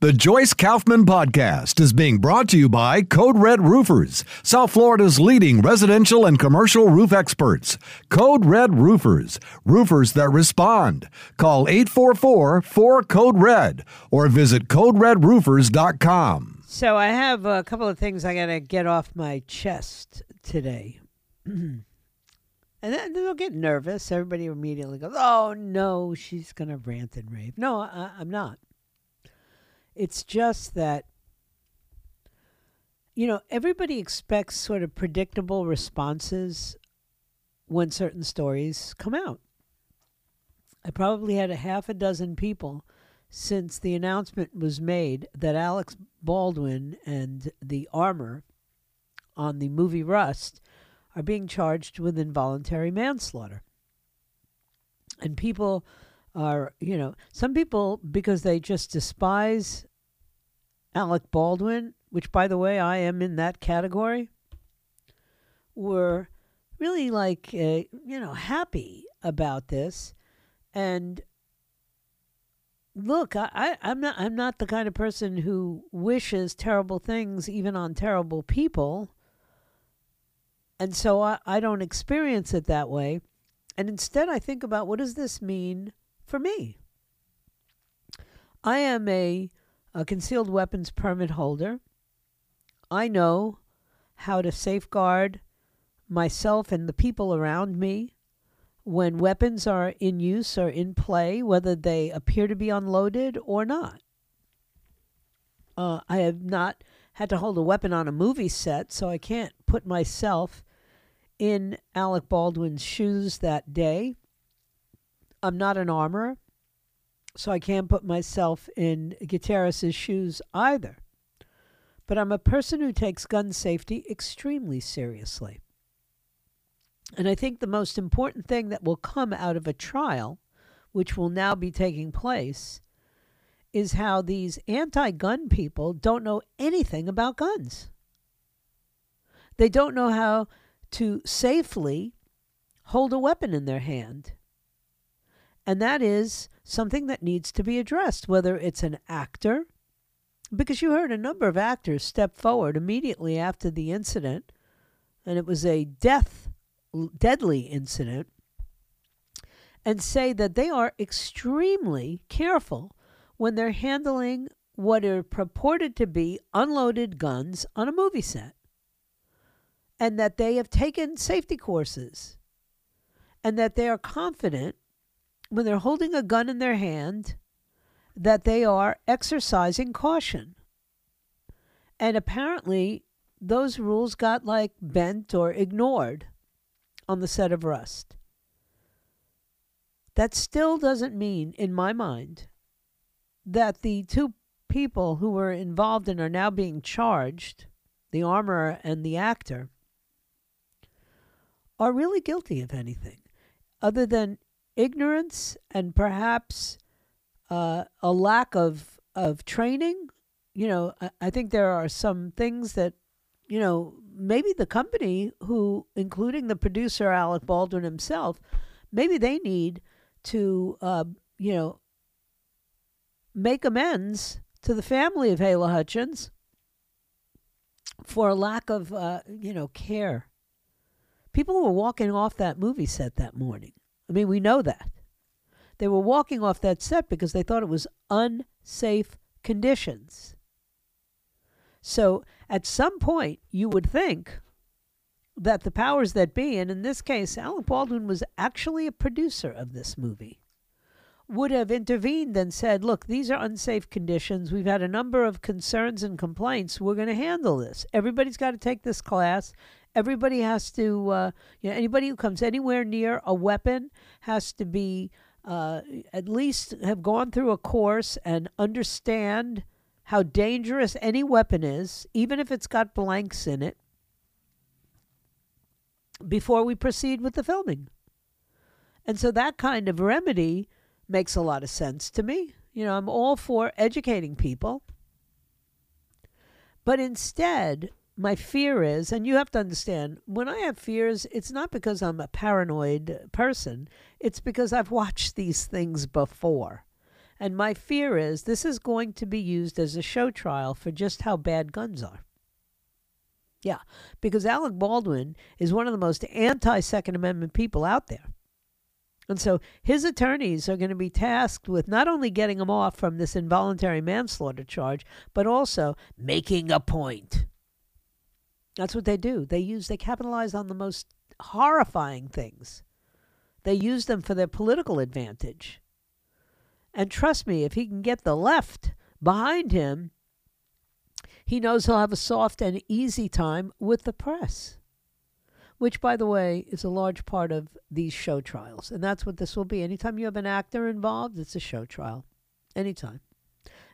The Joyce Kaufman Podcast is being brought to you by Code Red Roofers, South Florida's leading residential and commercial roof experts. Code Red Roofers, roofers that respond. Call 844 4 Code Red or visit CodeRedRoofers.com. So I have a couple of things I got to get off my chest today. and then they'll get nervous. Everybody immediately goes, oh, no, she's going to rant and rave. No, I, I'm not. It's just that, you know, everybody expects sort of predictable responses when certain stories come out. I probably had a half a dozen people since the announcement was made that Alec Baldwin and the armorer on the movie Rust are being charged with involuntary manslaughter. And people are, you know, some people, because they just despise Alec Baldwin, which, by the way, I am in that category, were really like, uh, you know, happy about this. And look, I, I, I'm not I'm not the kind of person who wishes terrible things even on terrible people. And so I, I don't experience it that way. And instead I think about what does this mean for me? I am a, a concealed weapons permit holder. I know how to safeguard myself and the people around me when weapons are in use or in play, whether they appear to be unloaded or not. Uh, I have not had to hold a weapon on a movie set, so I can't put myself in Alec Baldwin's shoes that day. I'm not an armorer, so I can't put myself in Gutierrez's shoes either. But I'm a person who takes gun safety extremely seriously. And I think the most important thing that will come out of a trial, which will now be taking place, is how these anti gun people don't know anything about guns. They don't know how to safely hold a weapon in their hand. And that is something that needs to be addressed, whether it's an actor, because you heard a number of actors step forward immediately after the incident, and it was a death deadly incident and say that they are extremely careful when they're handling what are purported to be unloaded guns on a movie set. And that they have taken safety courses. And that they are confident when they're holding a gun in their hand that they are exercising caution. And apparently, those rules got like bent or ignored on the set of Rust. That still doesn't mean, in my mind, that the two people who were involved and are now being charged, the armorer and the actor, are really guilty of anything other than ignorance and perhaps uh, a lack of, of training. You know, I, I think there are some things that, you know, maybe the company who, including the producer Alec Baldwin himself, maybe they need to, uh, you know, make amends to the family of Halyna Hutchins for a lack of, uh, you know, care. People were walking off that movie set that morning. I mean, we know that. They were walking off that set because they thought it was unsafe conditions. So at some point, you would think that the powers that be, and in this case, Alec Baldwin was actually a producer of this movie, would have intervened and said, Look, these are unsafe conditions. We've had a number of concerns and complaints. We're going to handle this. Everybody's got to take this class. Everybody has to, uh, you know, anybody who comes anywhere near a weapon has to be uh, at least have gone through a course and understand how dangerous any weapon is, even if it's got blanks in it, before we proceed with the filming. And so that kind of remedy makes a lot of sense to me. You know, I'm all for educating people. But instead, my fear is, and you have to understand, when I have fears, it's not because I'm a paranoid person, it's because I've watched these things before. And my fear is this is going to be used as a show trial for just how bad guns are. Yeah, because Alec Baldwin is one of the most anti Second Amendment people out there. And so his attorneys are going to be tasked with not only getting him off from this involuntary manslaughter charge, but also making a point. That's what they do. They use, they capitalize on the most horrifying things. They use them for their political advantage. And trust me, if he can get the left behind him, he knows he'll have a soft and easy time with the press, which, by the way, is a large part of these show trials. And that's what this will be. Anytime you have an actor involved, it's a show trial. Anytime.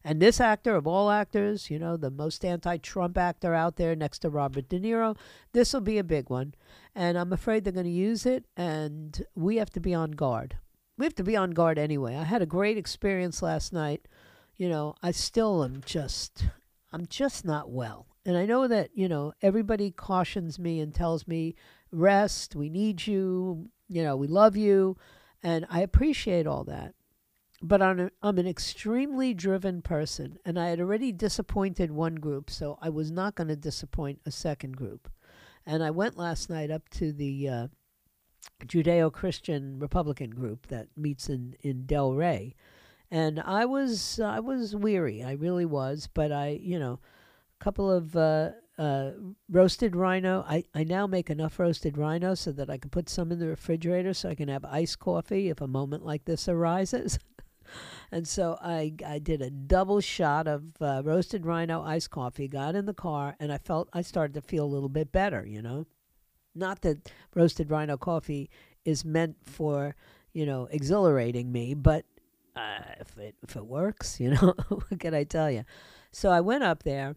And this actor, of all actors, you know, the most anti Trump actor out there next to Robert De Niro, this will be a big one. And I'm afraid they're going to use it, and we have to be on guard. We have to be on guard anyway. I had a great experience last night. You know, I still am just, I'm just not well. And I know that, you know, everybody cautions me and tells me, rest, we need you, you know, we love you. And I appreciate all that but I'm, a, I'm an extremely driven person, and I had already disappointed one group, so I was not going to disappoint a second group. And I went last night up to the uh, Judeo Christian Republican group that meets in, in Delray. And I was I was weary, I really was. But I, you know, a couple of uh, uh, roasted rhino. I, I now make enough roasted rhino so that I can put some in the refrigerator so I can have iced coffee if a moment like this arises. and so I, I did a double shot of uh, roasted rhino iced coffee, got in the car, and I felt I started to feel a little bit better, you know. Not that roasted rhino coffee is meant for, you know, exhilarating me, but uh, if it if it works, you know, what can I tell you? So I went up there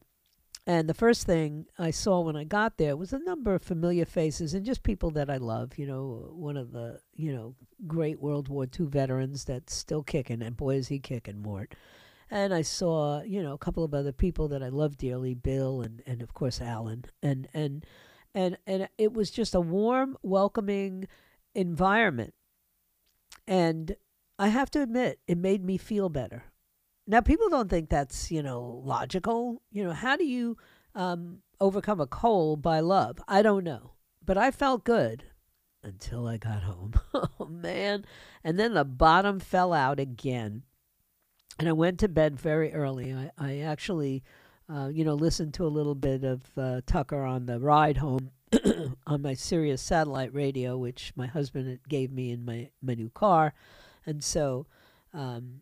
and the first thing I saw when I got there was a number of familiar faces and just people that I love. You know, one of the, you know, great World War II veterans that's still kicking, and boy, is he kicking, Mort. And I saw, you know, a couple of other people that I love dearly, Bill and, and of course Alan. And and and and it was just a warm, welcoming environment. And I have to admit, it made me feel better. Now, people don't think that's, you know, logical. You know, how do you um, overcome a cold by love? I don't know. But I felt good until I got home. oh, man. And then the bottom fell out again. And I went to bed very early. I, I actually, uh, you know, listened to a little bit of uh, Tucker on the ride home on my Sirius satellite radio, which my husband gave me in my, my new car. And so um,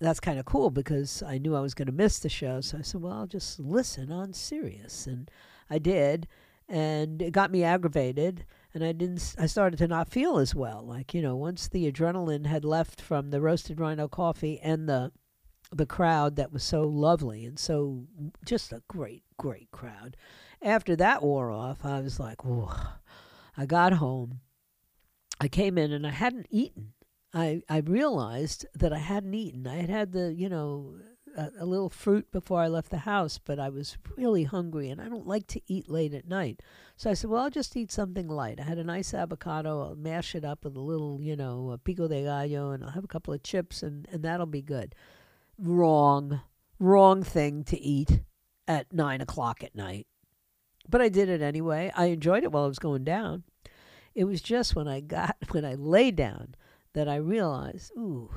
that's kind of cool because I knew I was going to miss the show. So I said, well, I'll just listen on Sirius. And I did. And it got me aggravated. And I didn't, I started to not feel as well. Like, you know, once the adrenaline had left from the roasted rhino coffee and the, the crowd that was so lovely and so just a great, great crowd. After that wore off, I was like, whoa. I got home. I came in and I hadn't eaten I, I realized that I hadn't eaten. I had had the, you know, a, a, little fruit before I left the house, but I was really hungry and I don't like to eat late at night. So I said, well, I'll just eat something light. I had a nice avocado. I'll mash it up with a little, you know, pico de gallo and I'll have a couple of chips and, and that'll be good. Wrong, wrong thing to eat at nine o'clock at night. But I did it anyway. I enjoyed it while I was going down. It was just when I got, when I lay down, that I realized, ooh,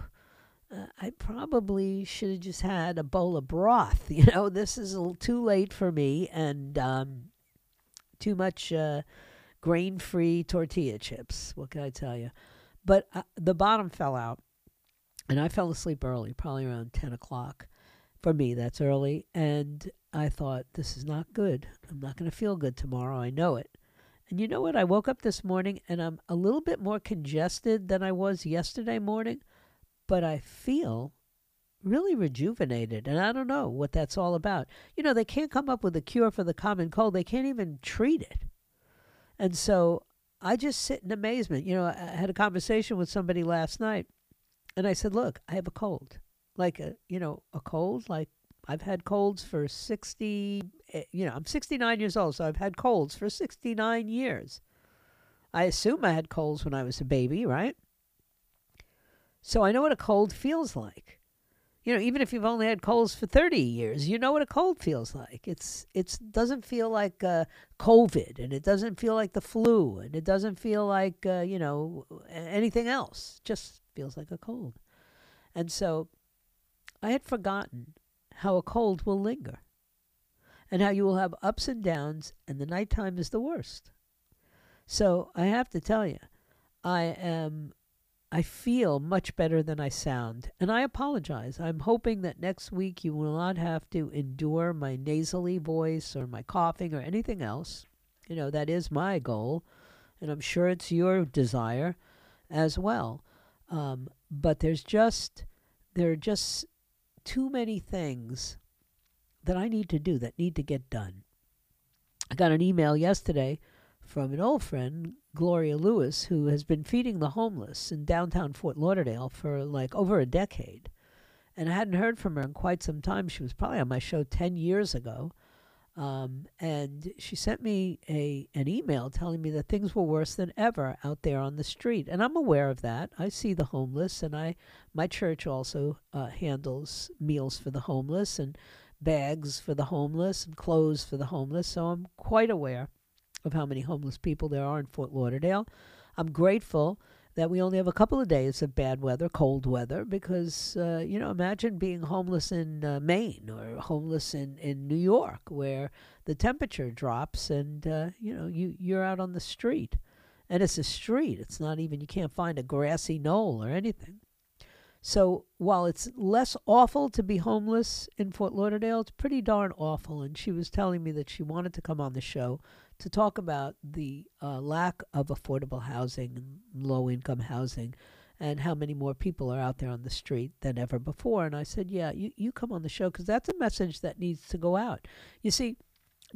uh, I probably should have just had a bowl of broth. You know, this is a little too late for me, and um, too much uh, grain-free tortilla chips. What can I tell you? But uh, the bottom fell out, and I fell asleep early, probably around ten o'clock. For me, that's early, and I thought this is not good. I'm not going to feel good tomorrow. I know it. And you know what? I woke up this morning and I'm a little bit more congested than I was yesterday morning, but I feel really rejuvenated. And I don't know what that's all about. You know, they can't come up with a cure for the common cold, they can't even treat it. And so I just sit in amazement. You know, I had a conversation with somebody last night and I said, Look, I have a cold. Like a, you know, a cold, like I've had colds for 60, eh, you know, I'm 69 years old, so I've had colds for 69 years. I assume I had colds when I was a baby, right? So I know what a cold feels like. you know, even if you've only had colds for 30 years, you know what a cold feels like. It's it doesn't feel like uh, COVID, and it doesn't feel like the flu, and it doesn't feel like uh, you know anything else. It just feels like a cold. And so, I had forgotten how a cold will linger, and how you will have ups and downs, and the nighttime is the worst. So I have to tell you, I am I feel much better than I sound, and I apologize. I'm hoping that next week you will not have to endure my nasally voice or my coughing or anything else. You know, that is my goal, and I'm sure it's your desire as well. Um, but there's just there are just too many things that I need to do that need to get done. I got an email yesterday from an old friend, Gloria Lewis, who has been feeding the homeless in downtown Fort Lauderdale for like over a decade. And I hadn't heard from her in quite some time. She was probably on my show 10 years ago. Um, and she sent me a an email telling me that things were worse than ever out there on the street, and I'm aware of that. I see the homeless, and I my church also uh, handles meals for the homeless and bags for the homeless and clothes for the homeless, so I'm quite aware of how many homeless people there are in Fort Lauderdale. I'm grateful that we only have a couple of days of bad weather, cold weather, because, uh, you know, imagine being homeless in uh, Maine or homeless in, in New York where the temperature drops and, uh, you know, you, you're out on the street. And it's a street. It's not even, you can't find a grassy knoll or anything. So while it's less awful to be homeless in Fort Lauderdale, it's pretty darn awful. And she was telling me that she wanted to come on the show to talk about the uh, lack of affordable housing and low income housing and how many more people are out there on the street than ever before. And I said, Yeah, you, you come on the show because that's a message that needs to go out. You see,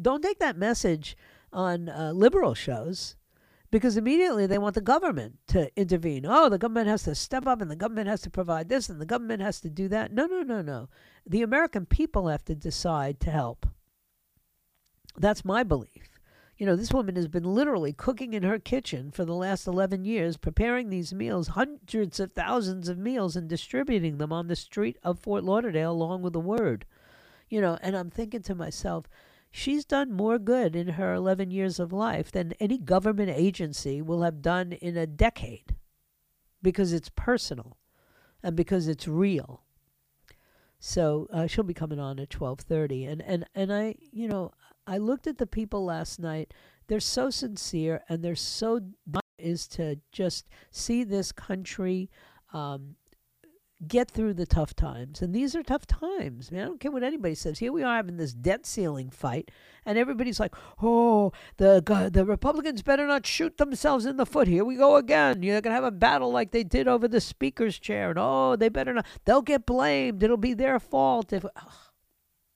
don't take that message on uh, liberal shows because immediately they want the government to intervene. Oh, the government has to step up and the government has to provide this and the government has to do that. No, no, no, no. The American people have to decide to help. That's my belief. You know, this woman has been literally cooking in her kitchen for the last 11 years, preparing these meals, hundreds of thousands of meals, and distributing them on the street of Fort Lauderdale along with the word. You know, and I'm thinking to myself, she's done more good in her 11 years of life than any government agency will have done in a decade because it's personal and because it's real. So uh, she'll be coming on at 12:30 and and and I, you know, I looked at the people last night. They're so sincere and they're so is to just see this country um, get through the tough times. And these are tough times, man. I don't care what anybody says. Here we are having this debt ceiling fight, and everybody's like, oh, the, the Republicans better not shoot themselves in the foot. Here we go again. You're going to have a battle like they did over the speaker's chair. And oh, they better not. They'll get blamed. It'll be their fault. If, ugh.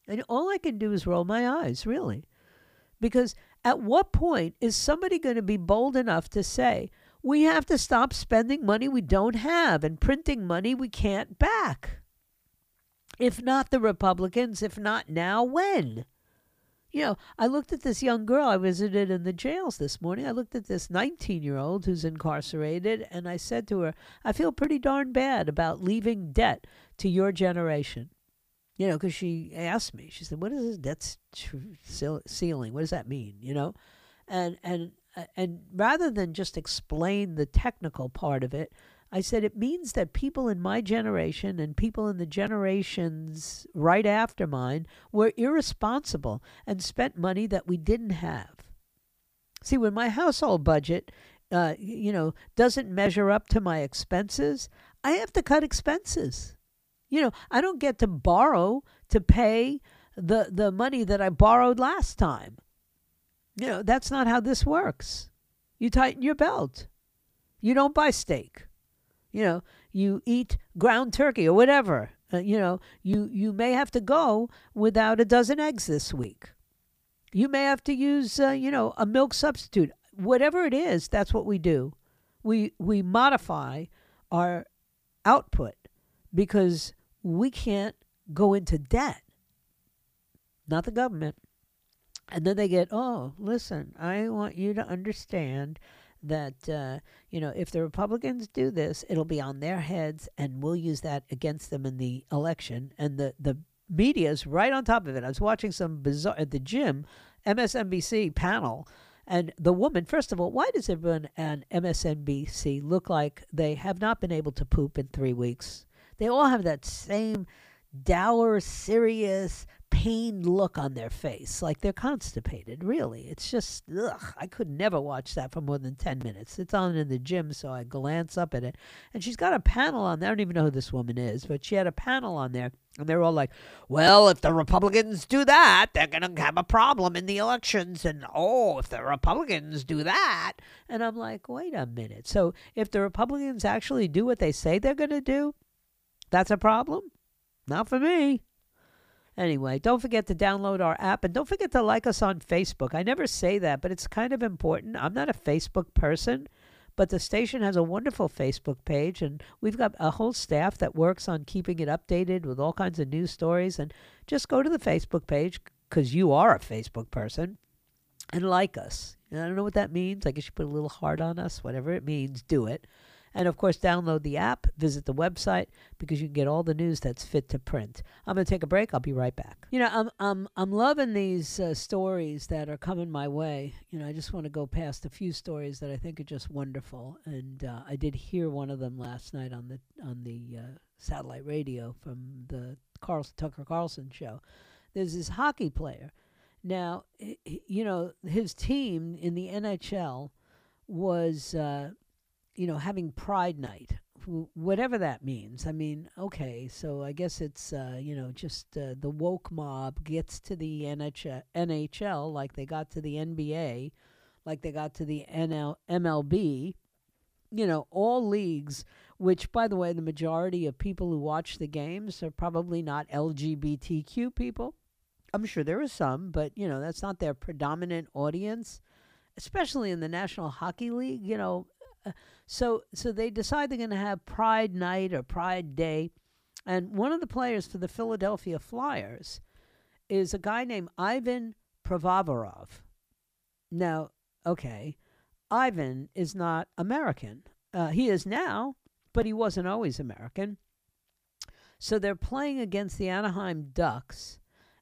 And all I can do is roll my eyes, really. Because at what point is somebody going to be bold enough to say, we have to stop spending money we don't have and printing money we can't back? If not the Republicans, if not now, when? You know, I looked at this young girl I visited in the jails this morning. I looked at this 19 year old who's incarcerated, and I said to her, I feel pretty darn bad about leaving debt to your generation. You know, because she asked me, she said, "What is this debt ceiling? What does that mean?" You know, and and and rather than just explain the technical part of it, I said it means that people in my generation and people in the generations right after mine were irresponsible and spent money that we didn't have. See, when my household budget, uh, you know, doesn't measure up to my expenses, I have to cut expenses. You know, I don't get to borrow to pay the the money that I borrowed last time. You know, that's not how this works. You tighten your belt. You don't buy steak. You know, you eat ground turkey or whatever. Uh, you know, you you may have to go without a dozen eggs this week. You may have to use, uh, you know, a milk substitute. Whatever it is, that's what we do. We we modify our output because we can't go into debt, not the government. And then they get, oh, listen, I want you to understand that uh, you know if the Republicans do this, it'll be on their heads, and we'll use that against them in the election. And the the media's right on top of it. I was watching some bizarre at the gym, MSNBC panel. And the woman, first of all, why does everyone on MSNBC look like they have not been able to poop in three weeks? They all have that same dour, serious, pained look on their face, like they're constipated. Really, it's just ugh. I could never watch that for more than ten minutes. It's on in the gym, so I glance up at it, and she's got a panel on there. I don't even know who this woman is, but she had a panel on there, and they're all like, "Well, if the Republicans do that, they're gonna have a problem in the elections," and oh, if the Republicans do that, and I'm like, "Wait a minute." So if the Republicans actually do what they say they're gonna do, that's a problem. Not for me. Anyway, don't forget to download our app and don't forget to like us on Facebook. I never say that, but it's kind of important. I'm not a Facebook person, but the station has a wonderful Facebook page and we've got a whole staff that works on keeping it updated with all kinds of news stories. And just go to the Facebook page because you are a Facebook person and like us. And I don't know what that means. I guess you put a little heart on us, whatever it means, do it. And of course, download the app, visit the website because you can get all the news that's fit to print. I'm going to take a break. I'll be right back. You know, I'm I'm I'm loving these uh, stories that are coming my way. You know, I just want to go past a few stories that I think are just wonderful, and uh, I did hear one of them last night on the on the uh, satellite radio from the Carl Tucker Carlson show. There's this hockey player. Now, you know, his team in the NHL was uh, you know, having Pride Night, whatever that means. I mean, okay, so I guess it's, uh, you know, just uh, the woke mob gets to the NHL, like they got to the NBA, like they got to the NL, MLB. You know, all leagues, which, by the way, the majority of people who watch the games are probably not LGBTQ people. I'm sure there are some, but, you know, that's not their predominant audience especially in the National Hockey League, you know, so so they decide they're going to have Pride Night or Pride Day, and one of the players for the Philadelphia Flyers is a guy named Ivan Provorov. Now, okay, Ivan is not American. Uh, he is now, but he wasn't always American. So they're playing against the Anaheim Ducks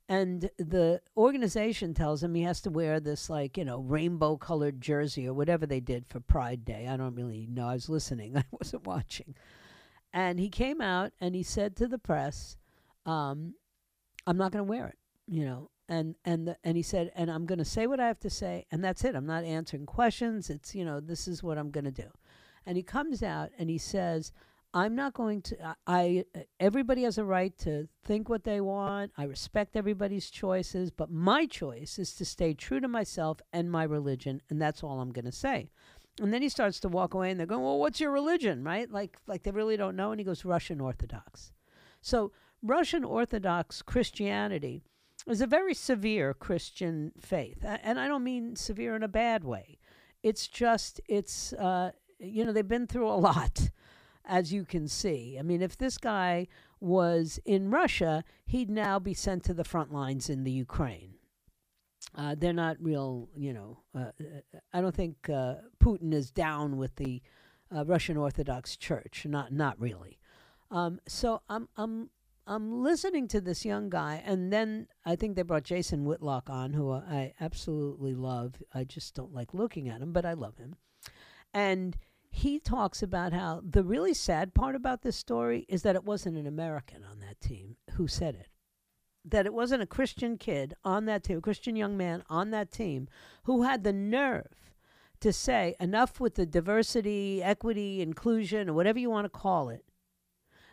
and the organization tells him he has to wear this like you know rainbow colored jersey or whatever they did for pride day. I don't really know. I was listening. I wasn't watching. And he came out and he said to the press um, i'm not going to wear it you know. And and the, and he said and i'm going to say what i have to say and that's it. I'm not answering questions. It's you know this is what i'm going to do. And he comes out and he says I'm not going to. I, everybody has a right to think what they want. I respect everybody's choices, but my choice is to stay true to myself and my religion, and that's all I'm going to say. And then he starts to walk away, and they're going, "Well, what's your religion?" Right? Like, like they really don't know. And he goes, "Russian Orthodox." So Russian Orthodox Christianity is a very severe Christian faith, and I don't mean severe in a bad way. It's just it's uh, you know they've been through a lot as you can see. I mean, if this guy was in Russia, he'd now be sent to the front lines in the Ukraine. Uh, they're not real, you know. Uh, I don't think uh, Putin is down with the uh, Russian Orthodox Church. Not, not really. Um, so I'm, I'm, I'm listening to this young guy, and then I think they brought Jason Whitlock on, who I absolutely love. I just don't like looking at him, but I love him. And he talks about how the really sad part about this story is that it wasn't an American on that team who said it. That it wasn't a Christian kid on that team, a Christian young man on that team who had the nerve to say, enough with the diversity, equity, inclusion, or whatever you want to call it.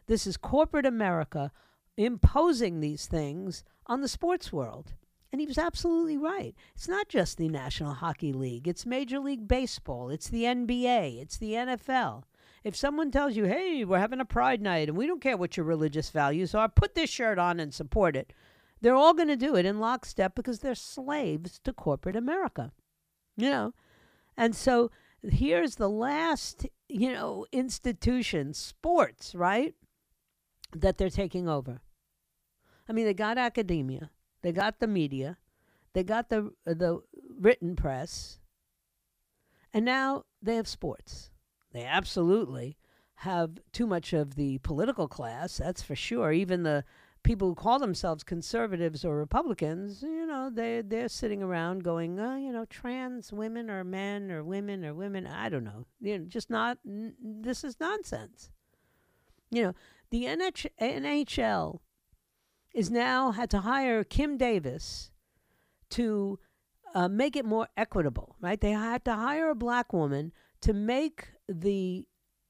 This is corporate America imposing these things on the sports world. And he was absolutely right. It's not just the National Hockey League, it's Major League Baseball, it's the NBA, it's the NFL. If someone tells you, hey, we're having a pride night and we don't care what your religious values are, put this shirt on and support it, they're all going to do it in lockstep because they're slaves to corporate America. You know? And so here's the last, you know, institution, sports, right? That they're taking over. I mean, they got academia they got the media, they got the the written press, and now they have sports. They absolutely have too much of the political class, that's for sure. Even the people who call themselves conservatives or Republicans, you know, they they're sitting around going, oh, you know, trans women or men or women or women. I don't know. You know, just not. N- this is nonsense. You know, the NH- NHL is now had to hire Kim Davis to uh, make it more equitable. Right? They had to hire a black woman to make the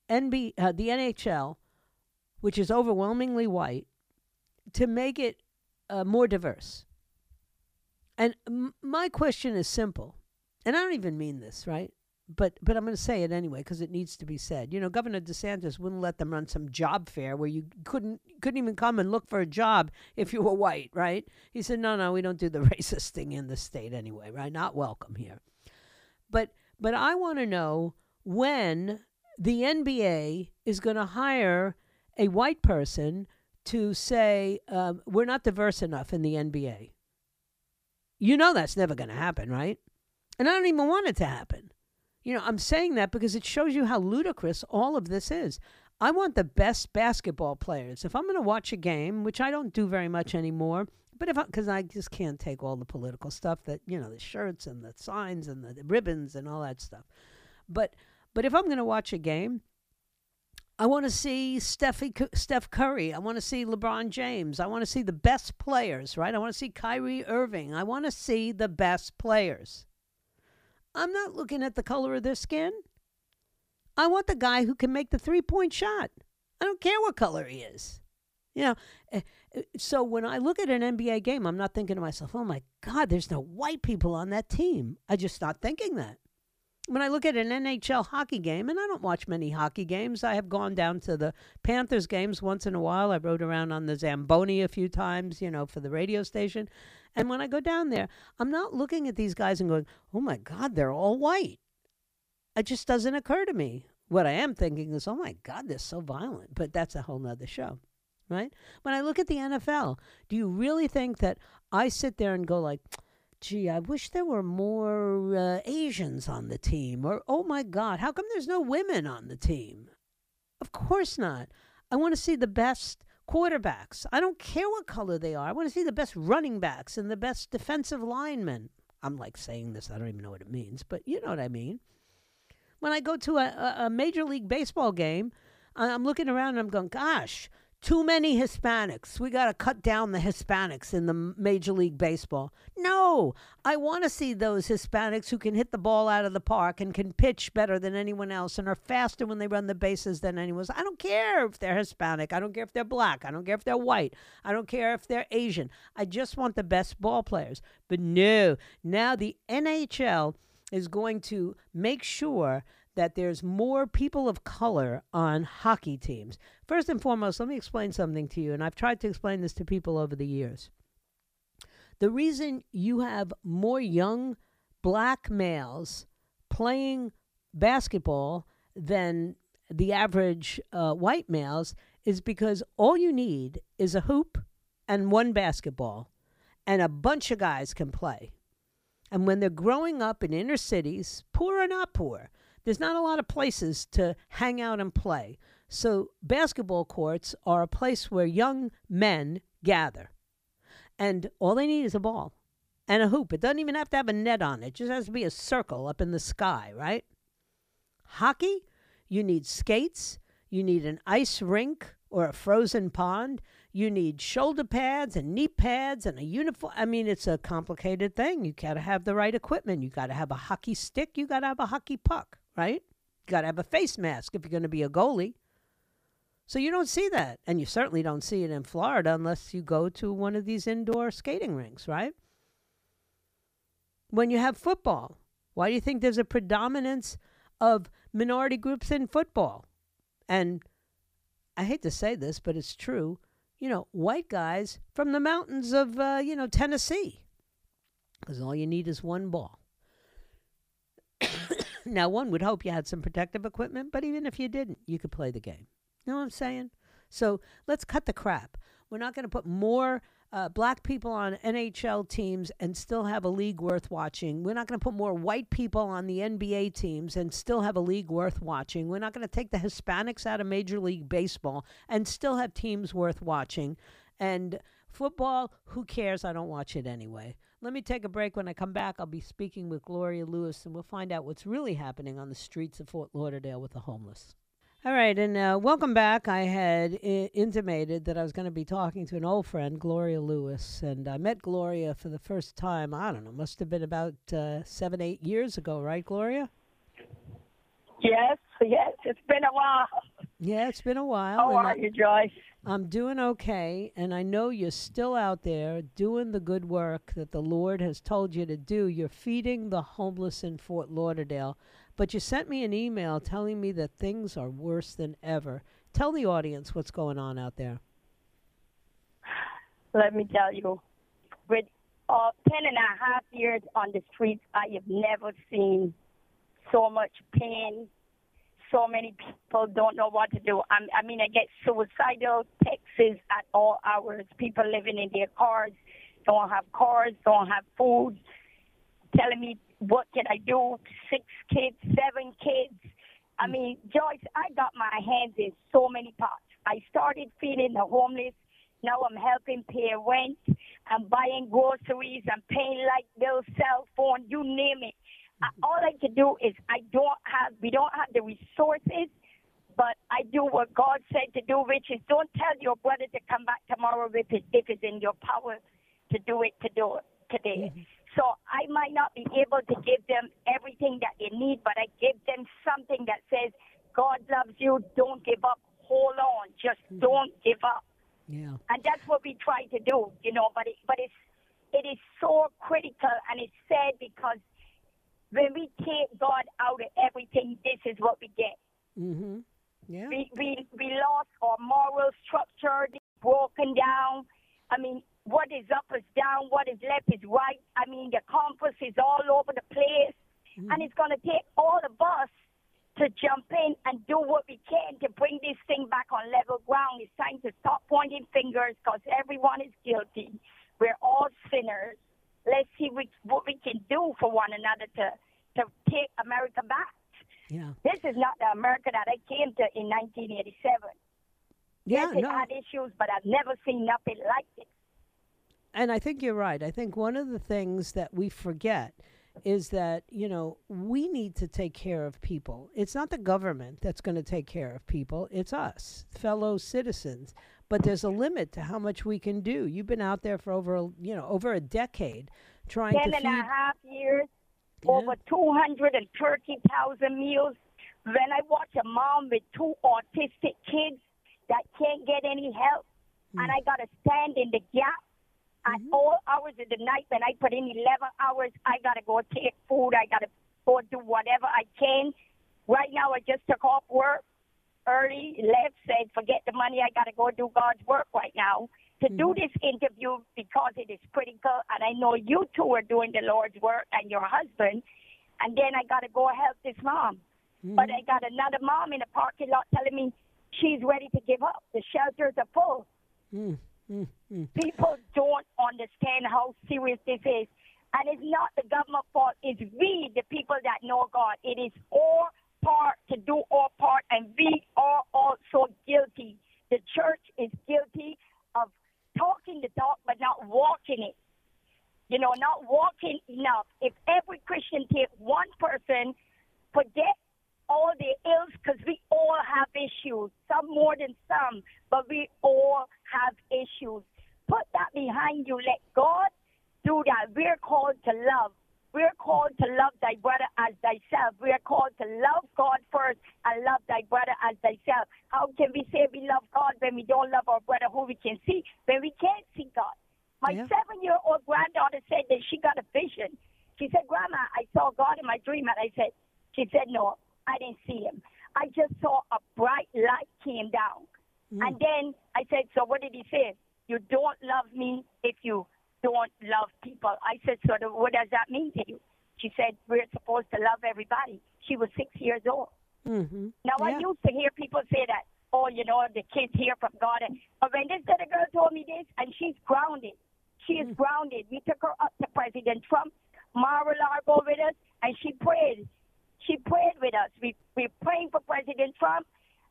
NB uh, the NHL, which is overwhelmingly white to make it uh, more diverse. And m- my question is simple, and I don't even mean this, right? But but I'm going to say it anyway because it needs to be said. You know, Governor DeSantis wouldn't let them run some job fair where you couldn't couldn't even come and look for a job if you were white, right? He said, no, no, we don't do the racist thing in the state anyway, right? Not welcome here. But but I want to know when the NBA is going to hire a white person to say um, we're not diverse enough in the NBA. You know that's never going to happen, right? And I don't even want it to happen. You know, I'm saying that because it shows you how ludicrous all of this is. I want the best basketball players. If I'm going to watch a game, which I don't do very much anymore, but if because I, I, just can't take all the political stuff that you know the shirts and the signs and the, the ribbons and all that stuff. But but if I'm going to watch a game, I want to see Steffi, Steph Curry. I want to see LeBron James. I want to see the best players, right? I want to see Kyrie Irving. I want to see the best players. I'm not looking at the color of their skin. I want the guy who can make the three point shot. I don't care what color he is. You know, eh, eh, so when I look at an NBA game, I'm not thinking to myself, oh my God, there's no white people on that team. I just start thinking that when I look at an NHL hockey game, and I don't watch many hockey games, I have gone down to the Panthers games once in a while. I rode around on the Zamboni a few times, you know, for the radio station. And when I go down there, I'm not looking at these guys and going, oh my God, they're all white. It just doesn't occur to me. What I am thinking is, oh my God, they're so violent. But that's a whole nother show, right? When I look at the NFL, do you really think that I sit there and go like, gee, I wish there were more uh, Asians on the team. Or, oh my God, how come there's no women on the team? Of course not. I want to see the best quarterbacks. I don't care what color they are. I want to see the best running backs and the best defensive linemen. I'm like saying this, I don't even know what it means, but you know what I mean. When I go to a, a Major League Baseball game, I'm looking around and I'm going, gosh, too many Hispanics. We got to cut down the Hispanics in the Major League Baseball. No, I want to see those Hispanics who can hit the ball out of the park and can pitch better than anyone else and are faster when they run the bases than anyone else. I don't care if they're Hispanic. I don't care if they're black. I don't care if they're white. I don't care if they're Asian. I just want the best ball players. But no, now the NHL is going to make sure that there's more people of color on hockey teams. First and foremost, let me explain something to you, and I've tried to explain this to people over the years. The reason you have more young black males playing basketball than the average uh, white males is because all you need is a hoop and one basketball, and a bunch of guys can play. And when they're growing up in inner cities, poor or not poor, there's not a lot of places to hang out and play. So, basketball courts are a place where young men gather. And all they need is a ball and a hoop. It doesn't even have to have a net on it, it just has to be a circle up in the sky, right? Hockey, you need skates, you need an ice rink or a frozen pond. You need shoulder pads and knee pads and a uniform. I mean, it's a complicated thing. You got to have the right equipment. You got to have a hockey stick. You got to have a hockey puck right? You got to have a face mask if you're going to be a goalie. So you don't see that. And you certainly don't see it in Florida unless you go to one of these indoor skating rinks, right? When you have football, why do you think there's a predominance of minority groups in football? And I hate to say this, but it's true. You know, white guys from the mountains of, uh, you know, Tennessee. Because all you need is one ball. now, one would hope you had some protective equipment, but even if you didn't, you could play the game. You know what I'm saying? So let's cut the crap. We're not going to put more uh, black people on NHL teams and still have a league worth watching. We're not going to put more white people on the NBA teams and still have a league worth watching. We're not going to take the Hispanics out of Major League Baseball and still have teams worth watching. And football, who cares? I don't watch it anyway. Let me take a break. When I come back, I'll be speaking with Gloria Lewis and we'll find out what's really happening on the streets of Fort Lauderdale with the homeless. All right, and uh, welcome back. I had I- intimated that I was going to be talking to an old friend, Gloria Lewis, and I met Gloria for the first time. I don't know, must have been about uh, seven, eight years ago, right, Gloria? Yes, yes, it's been a while. Yeah, it's been a while. How are I- you, Joyce? I'm doing okay, and I know you're still out there doing the good work that the Lord has told you to do. You're feeding the homeless in Fort Lauderdale, but you sent me an email telling me that things are worse than ever. Tell the audience what's going on out there. Let me tell you, with uh, 10 and a half years on the streets, I have never seen so much pain. So many people don't know what to do. I'm, I mean, I get suicidal texts at all hours. People living in their cars, don't have cars, don't have food, telling me what can I do. Six kids, seven kids. I mean, Joyce, I got my hands in so many pots. I started feeding the homeless. Now I'm helping pay rent. I'm buying groceries. I'm paying light bills, cell phone, you name it. I, all I can do is I don't have, we don't have the resources, but I do what God said to do, which is don't tell your brother to come back tomorrow if, it, if it's in your power to do it to do it today. Mm-hmm. So I might not be able to give them everything that they need, but I give them something that says, God loves you. Don't give up. Hold on. Just don't give up. Yeah. And that's what we try to do, you know. But it, but it's it is so critical and it's sad because when we take God out of everything, this is what we get. Mm-hmm. Yeah. We we we lost our moral structure, broken down. I mean, what is up is down, what is left is right. I mean, the compass is all over the place, mm. and it's going to take all of us to jump in and do what we can to bring this thing back on level ground. It's time to stop pointing fingers because everyone is guilty. We're all sinners. Let's see what, what we can do for one another to to take America back. Yeah. This is not the America that I came to in 1987. Yeah. yes, it No. had issues, but I've never seen nothing like it. And I think you're right. I think one of the things that we forget is that, you know, we need to take care of people. It's not the government that's going to take care of people, it's us, fellow citizens. But there's a limit to how much we can do. You've been out there for over, a- you know, over a decade trying Ten to and a feed half years, Yeah. over 230,000 meals. When I watch a mom with two autistic kids that can't get any help, Hmm. and I got to stand in the gap at Mm-hmm. all hours of the night when I put in 11 hours, I got to go take food. I got to go do whatever I can. Right now, I just took off work early, left, said, forget the money. I got to go do God's work right now to do this interview because it is critical. And I know you two are doing the Lord's work and your husband. And then I got to go help this mom. But I got another mom in the parking lot telling me she's ready to give up. The shelters are full. Mm, mm, mm. People don't understand how serious this is. And it's not the government fault. It's we, the people that know God. It is our part to do our part, and we are also guilty. The church is guilty of talking the talk but not walking it. You know, not walking enough. If every Christian take one person, forget all the ills because we all have issues, some more than some, but we all have issues. Put that behind you. Let God do that. We're called to love. We're called to love thy brother as thyself. We are called to love God first and love thy brother as thyself. How can we say we love God when we don't love our brother who we can see, when we can't see God? My Yeah. seven year old granddaughter said that she got a vision. She said, Grandma, I saw God in my dream. And I said, She said, No, I didn't see him. I just saw a bright light came down. And then I said, So what did he say? You don't love me if you don't love people. I said, So what does that mean to you? She said, We're supposed to love everybody. She was six years old. Mm-hmm. Now, I used to hear people say that oh, you know, the kids hear from God. And, but when this little girl told me this, and she's grounded, she is grounded. We took her up to President Trump, Mar-a-Lago with us, and she prayed. She prayed with us. We we're praying for President Trump.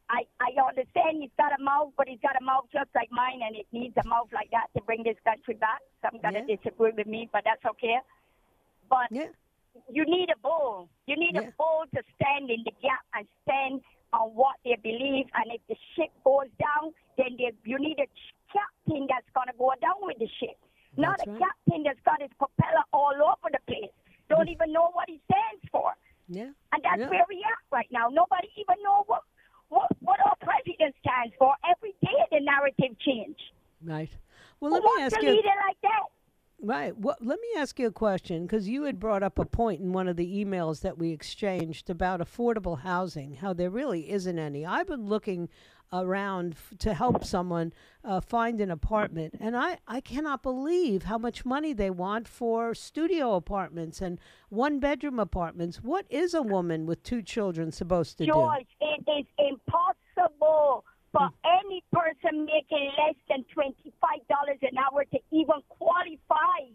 I, I understand he's got a mouth, but he's got a mouth just like mine, and it needs a mouth like that to bring this country back. Some gonna Yeah. disagree with me, but that's okay. But Yeah. you need a bull. You need Yeah. a bull to stand in the gap and stand on what they believe. And if the ship goes down, then they, you need a captain that's going to go down with the ship. Not That's a right. captain that's got his propeller all over the place. Don't even know what he stands for. Yeah. And that's Yeah. where we are right now. Nobody even know what, what, what our president stands for. Every day the narrative change. Right. Well, Who let me wants ask you. like that? Right. Well, let me ask you a question because you had brought up a point in one of the emails that we exchanged about affordable housing, how there really isn't any. I've been looking around f- to help someone uh, find an apartment, and I, I cannot believe how much money they want for studio apartments and one bedroom apartments. What is a woman with two children supposed to do? George, it is impossible for any person making less than $25 an hour to even qualify.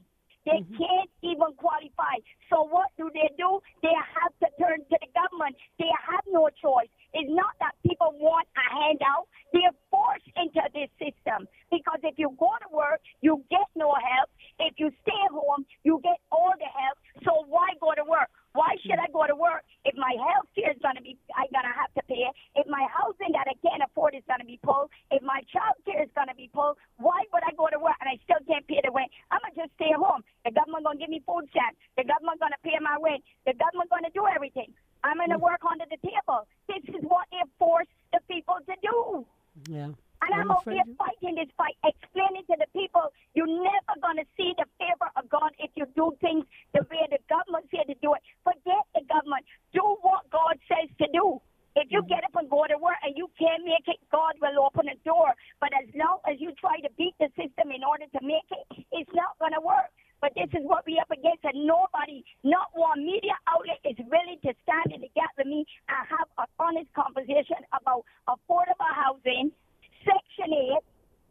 They mm-hmm. can't even qualify. So what do they do? They have to turn to the government. They have no choice. It's not that people want a handout. They're forced into this system because if you go to work, you get no help. If you stay home, you get all the help. So why go to work? Why should I go to work if my health care is going to be, I gonna have to pay it? If my housing that I can't afford is going to be pulled, if my child care is going to be pulled, why would I go to work and I still can't pay the rent? I'm gonna just stay home. The government gonna give me food stamps. The government gonna pay my rent. The government gonna do everything. I'm gonna mm. work under the table. This is what they force the people to do. Yeah. And I'm, out here fighting this fight, explaining to the people you're never going to see the favor of God if you do things the way the government said to do it. Forget the government. Do what God says to do. If you get up and go to work and you can't make it, God will open a door. But as long as you try to beat the system in order to make it, it's not going to work. But this is what we up against, and nobody, not one media outlet, is willing to stand in the gap with me and have an honest conversation about affordable housing, Section 8,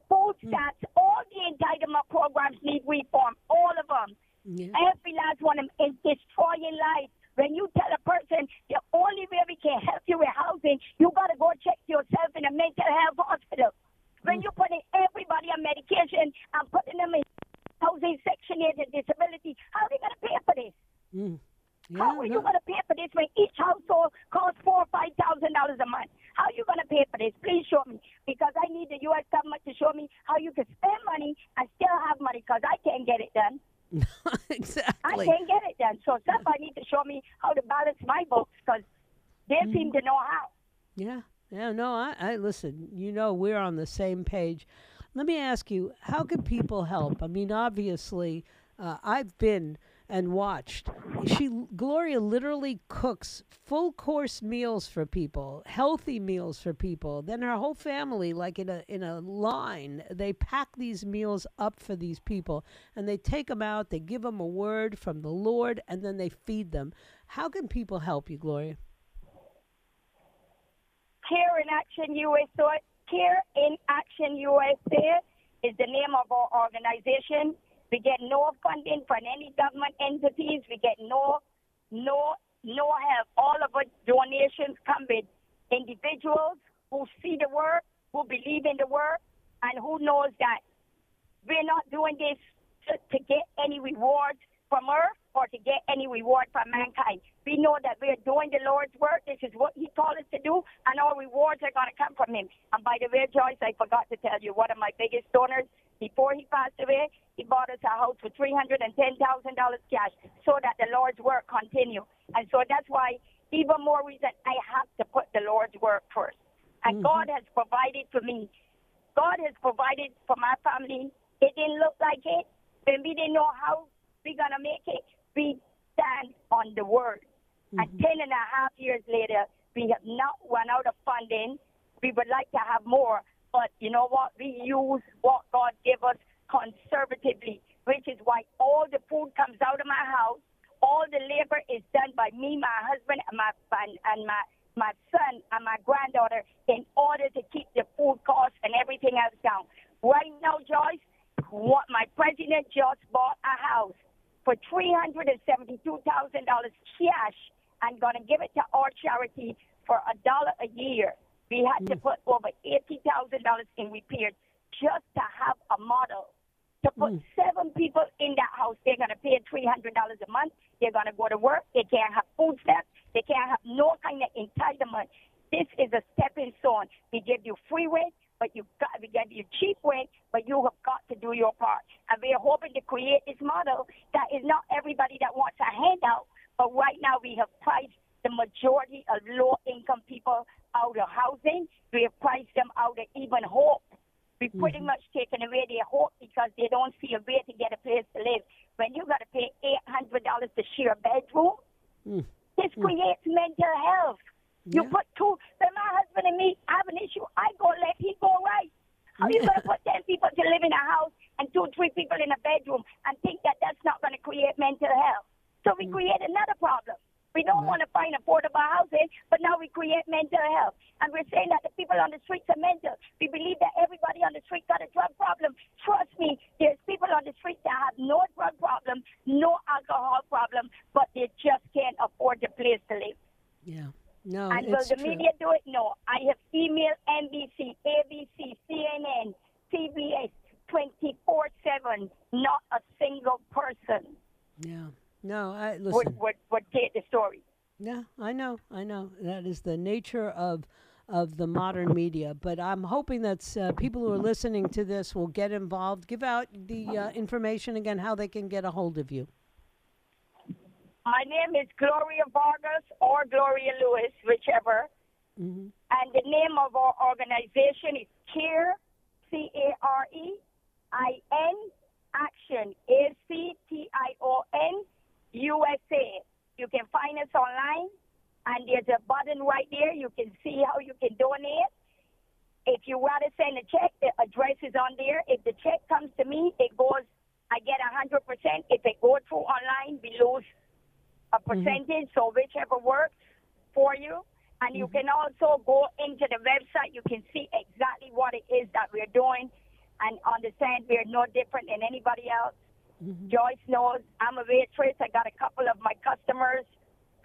food stamps, all the entitlement programs need reform, all of them. Yeah. Every last one of them is destroying lives. When you tell a person the only way we can help you with housing, you got to go check yourself in a mental health hospital. When you put everybody on medication and putting them in housing section 8 and disability, how are they going to pay for this? Mm. Yeah, How are you no. going to pay for this when each household costs four or five thousand dollars a month? How are you going to pay for this? Please show me because I need the U.S. government to show me how you can spend money and still have money because I can't get it done. I exactly. can't get it done. So somebody need to show me how to balance my books because they seem to know how. Yeah. Yeah. No, I, I listen, you know, we're on the same page. Let me ask you, how can people help? I mean, obviously, uh, I've been and watched. She, Gloria, literally cooks full course meals for people, healthy meals for people. Then her whole family, like in a in a line, they pack these meals up for these people, and they take them out. They give them a word from the Lord, and then they feed them. How can people help you, Gloria? Care in Action USA. Care in Action USA is the name of our organization. We get no funding from any government entities. We get no, no, no help. All of our donations come with individuals who see the work, who believe in the work, and who knows that we're not doing this to, to get any rewards from earth or to get any reward from mankind. We know that we're doing the Lord's work. This is what He called us to do, and our rewards are going to come from Him. And by the way, Joyce, I forgot to tell you, one of my biggest donors, before he passed away, he bought us a house for $310,000 cash so that the Lord's work continue. And so that's why, even more reason, I have to put the Lord's work first. And mm-hmm. God has provided for me. God has provided for my family. It didn't look like it. When we didn't know how we're going to make it, we stand on the word. And mm-hmm. ten and a half years later, we have not run out of funding. We would like to have more, but you know what? We use what God gave us conservatively, which is why all the food comes out of my house. All the labor is done by me, my husband, and my and, and my my son and my granddaughter in order to keep the food costs and everything else down. Right now, Joyce, what my president just bought a house for three hundred and seventy-two thousand dollars cash and gonna give it to our charity for a dollar a year. We had to mm. put over eighty thousand dollars in repairs just to have a model. To put mm. seven people in that house, they're gonna pay three hundred dollars a month. They're gonna go to work. They can't have food stamps. They can't have no kind of entitlement. This is a stepping stone. We give you free rent, but you've got we give you cheap rent, but you have got to do your part. And we are hoping to create this model that is not everybody that wants a handout, but right now we have priced the majority of low income people out of housing. We have priced them out of even hope. We've mm-hmm. pretty much taken away their hope because they don't see a way to get a place to live. When you've got to pay eight hundred dollars to share a bedroom, mm. this mm. creates mental health. You Yeah. put two. When my husband and me have an issue, I go left, he go right. How are you gonna put ten people to live in a house and two, three people in a bedroom and think that that's not gonna create mental health? So we mm. create another problem. We don't want to find affordable housing, but now we create mental health. And we're saying that the people on the streets are mental. We believe that everybody on the street got a drug problem. Trust me, there's people on the street that have no drug problem, no alcohol problem, but they just can't afford the place to live. Yeah. No, And will the true. media do it? No. I have emailed NBC, ABC, CNN, CBS 24 7. Not a single person Yeah. No, I would, listen. would, would take the story. Yeah, I know, I know. That is the nature of of the modern media. But I'm hoping that uh, people who are listening to this will get involved. Give out the uh, information again, how they can get a hold of you. My name is Gloria Vargas or Gloria Lewis, whichever. hmm And the name of our organization is CARE, C A R E I N, Action, A C T I O N, USA. You can find us online, and there's a button right there. You can see how you can donate. If you want to send a check, the address is on there. If the check comes to me, it goes, I get 100%. If it goes through online, we lose a mm-hmm. percentage, so whichever works for you. And you mm-hmm. can also go into the website. You can see exactly what it is that we're doing and understand we're no different than anybody else. Mm-hmm. Joyce knows I'm a waitress. I got a couple of my customers,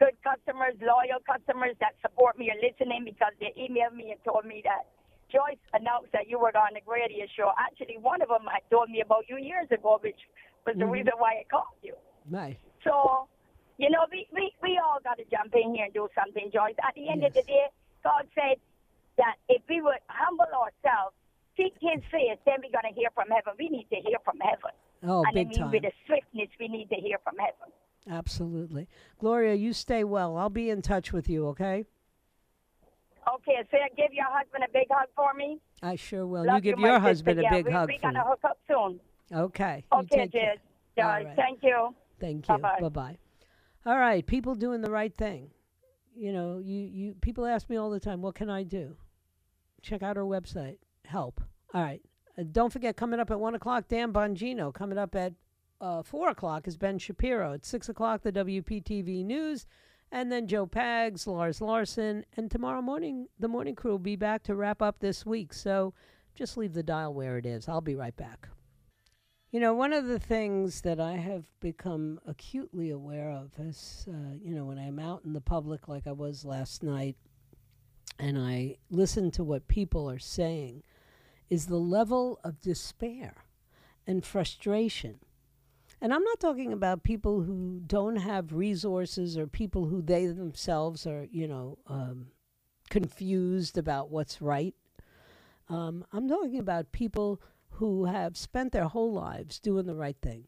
good customers, loyal customers that support me and listening because they emailed me and told me that Joyce announced that you were on the radio show. Actually, one of them had told me about you years ago, which was the reason why I called you. Right. So, you know, we, we, we all got to jump in here and do something, Joyce. At the end of the day, God said that if we would humble ourselves, seek His face, then we're going to hear from heaven. We need to hear from heaven. Oh, and I mean, time. with the swiftness, we need to hear from heaven. Absolutely. Gloria, you stay well. I'll be in touch with you, okay? Okay, so give your husband a big hug for me. I sure will. Love you give your sister. husband yeah, a big we, hug We're going to hook up soon. Okay. Okay. Jess. All right. thank you. Thank you. Bye bye. All right, people doing the right thing. You know, you, you people ask me all the time, what can I do? Check out our website. Help. All right. Uh, don't forget, coming up at 1 o'clock, Dan Bongino. Coming up at uh, 4 o'clock is Ben Shapiro. At 6 o'clock, the WPTV News. And then Joe Pags, Lars Larson. And tomorrow morning, the morning crew will be back to wrap up this week. So just leave the dial where it is. I'll be right back. You know, one of the things that I have become acutely aware of is, uh, you know, when I'm out in the public like I was last night and I listen to what people are saying, is the level of despair and frustration. And I'm not talking about people who don't have resources or people who they themselves are, you know, um, confused about what's right. Um, I'm talking about people who have spent their whole lives doing the right thing.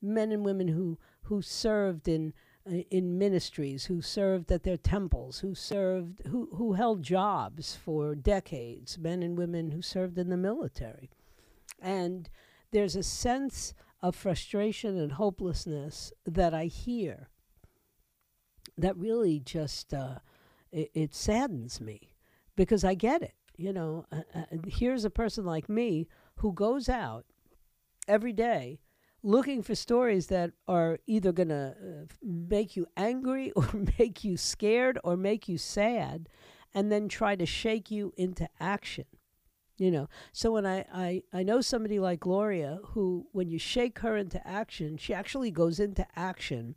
Men and women who who served in uh, in ministries, who served at their temples, who served who who held jobs for decades. Men and women who served in the military, and there's a sense of frustration and hopelessness that I hear. That really just uh, it, it saddens me because I get it. You know, uh, uh, here's a person like me who goes out every day looking for stories that are either going to uh, make you angry or make you scared or make you sad and then try to shake you into action you know? So when I, I i know somebody like gloria who when you shake her into action she actually goes into action.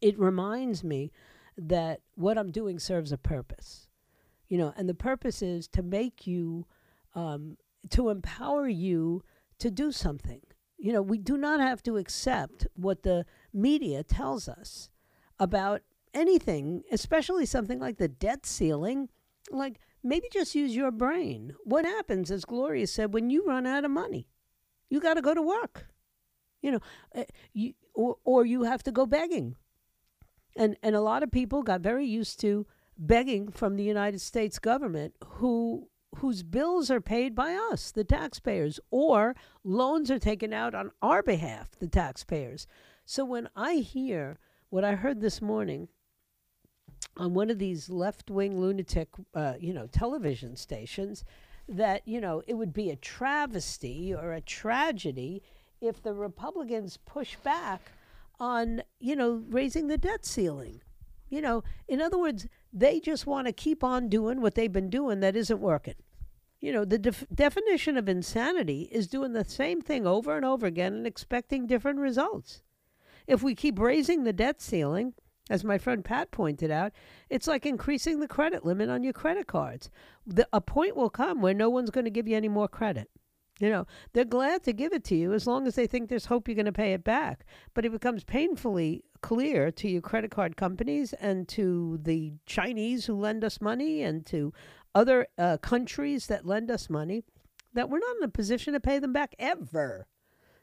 It reminds me that what i'm doing serves a purpose you know? And the purpose is to make you um, to empower you to do something you know we do not have to accept what the media tells us about anything especially something like the debt ceiling like maybe just use your brain. What happens, as Gloria said, when you run out of money? You got to go to work, you know, uh, you, or, or you have to go begging. And, and a lot of people got very used to begging from the United States government who whose bills are paid by us, the taxpayers, or loans are taken out on our behalf, the taxpayers. So when I hear what I heard this morning on one of these left wing lunatic, uh, you know, television stations that, you know, it would be a travesty or a tragedy if the Republicans push back on, you know, raising the debt ceiling. You know, in other words, they just want to keep on doing what they've been doing that isn't working. You know, the def- definition of insanity is doing the same thing over and over again and expecting different results. If we keep raising the debt ceiling, as my friend Pat pointed out, it's like increasing the credit limit on your credit cards. The, a point will come where no one's going to give you any more credit. You know, they're glad to give it to you as long as they think there's hope you're going to pay it back. But it becomes painfully clear to your credit card companies and to the Chinese who lend us money and to other uh, countries that lend us money that we're not in a position to pay them back ever.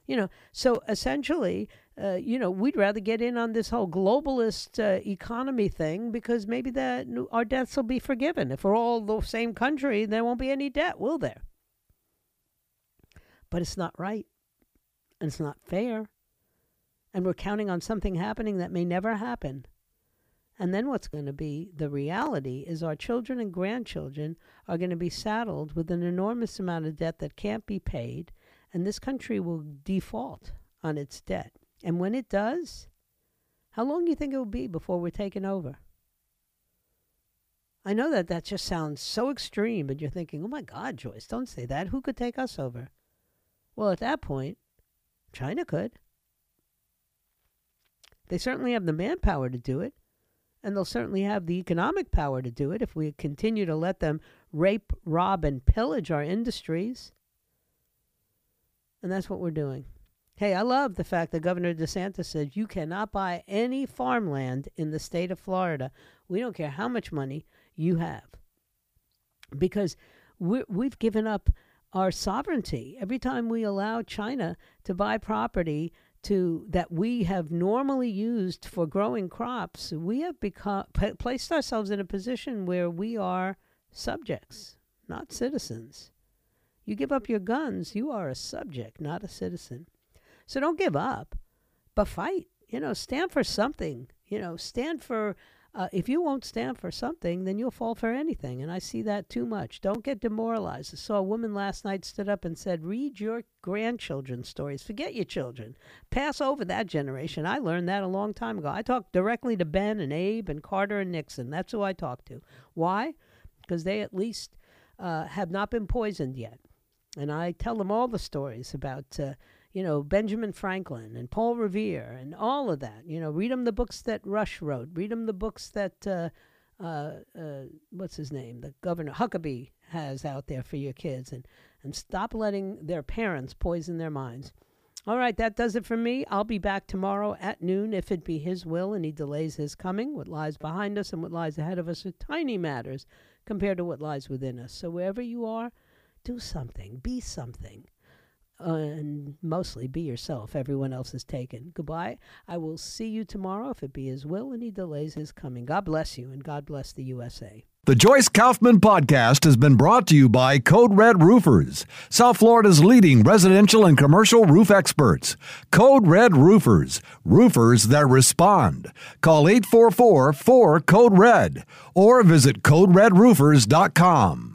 You know, so essentially, uh, you know, we'd rather get in on this whole globalist uh, economy thing because maybe that our debts will be forgiven. If we're all the same country, there won't be any debt, will there? But it's not right, and it's not fair, and we're counting on something happening that may never happen. And then what's going to be the reality is our children and grandchildren are going to be saddled with an enormous amount of debt that can't be paid and this country will default on its debt. And when it does, how long do you think it will be before we're taken over? I know that that just sounds so extreme, but you're thinking, oh my God, Joyce, don't say that. Who could take us over? Well, at that point, China could. They certainly have the manpower to do it, and they'll certainly have the economic power to do it if we continue to let them rape, rob, and pillage our industries. And that's what we're doing. Hey, I love the fact that Governor DeSantis said you cannot buy any farmland in the state of Florida. We don't care how much money you have. Because we we've given up our sovereignty. Every time we allow China to buy property to that we have normally used for growing crops, we have become placed ourselves in a position where we are subjects, not citizens. You give up your guns, you are a subject, not a citizen. So don't give up, but fight. You know, stand for something. You know, stand for. Uh, if you won't stand for something, then you'll fall for anything. And I see that too much. Don't get demoralized. I saw a woman last night stood up and said, Read your grandchildren's stories. Forget your children. Pass over that generation. I learned that a long time ago. I talked directly to Ben and Abe and Carter and Nixon. That's who I talked to. Why? Because they at least uh, have not been poisoned yet. And I tell them all the stories about, uh, you know, Benjamin Franklin and Paul Revere and all of that. You know, read them the books that Rush wrote. Read them the books that, uh, uh, uh, what's his name, the Governor Huckabee has out there for your kids. And, and stop letting their parents poison their minds. All right, that does it for me. I'll be back tomorrow at noon if it be His will and He delays His coming. What lies behind us and what lies ahead of us are tiny matters compared to what lies within us. So wherever you are, do something, be something. And mostly be yourself. Everyone else is taken. Goodbye. I will see you tomorrow if it be His will and He delays His coming. God bless you and God bless the USA. The Joyce Kaufman podcast has been brought to you by Code Red Roofers, South Florida's leading residential and commercial roof experts. Code Red Roofers, roofers that respond. Call 844 4 Code Red or visit CodeRedRoofers.com.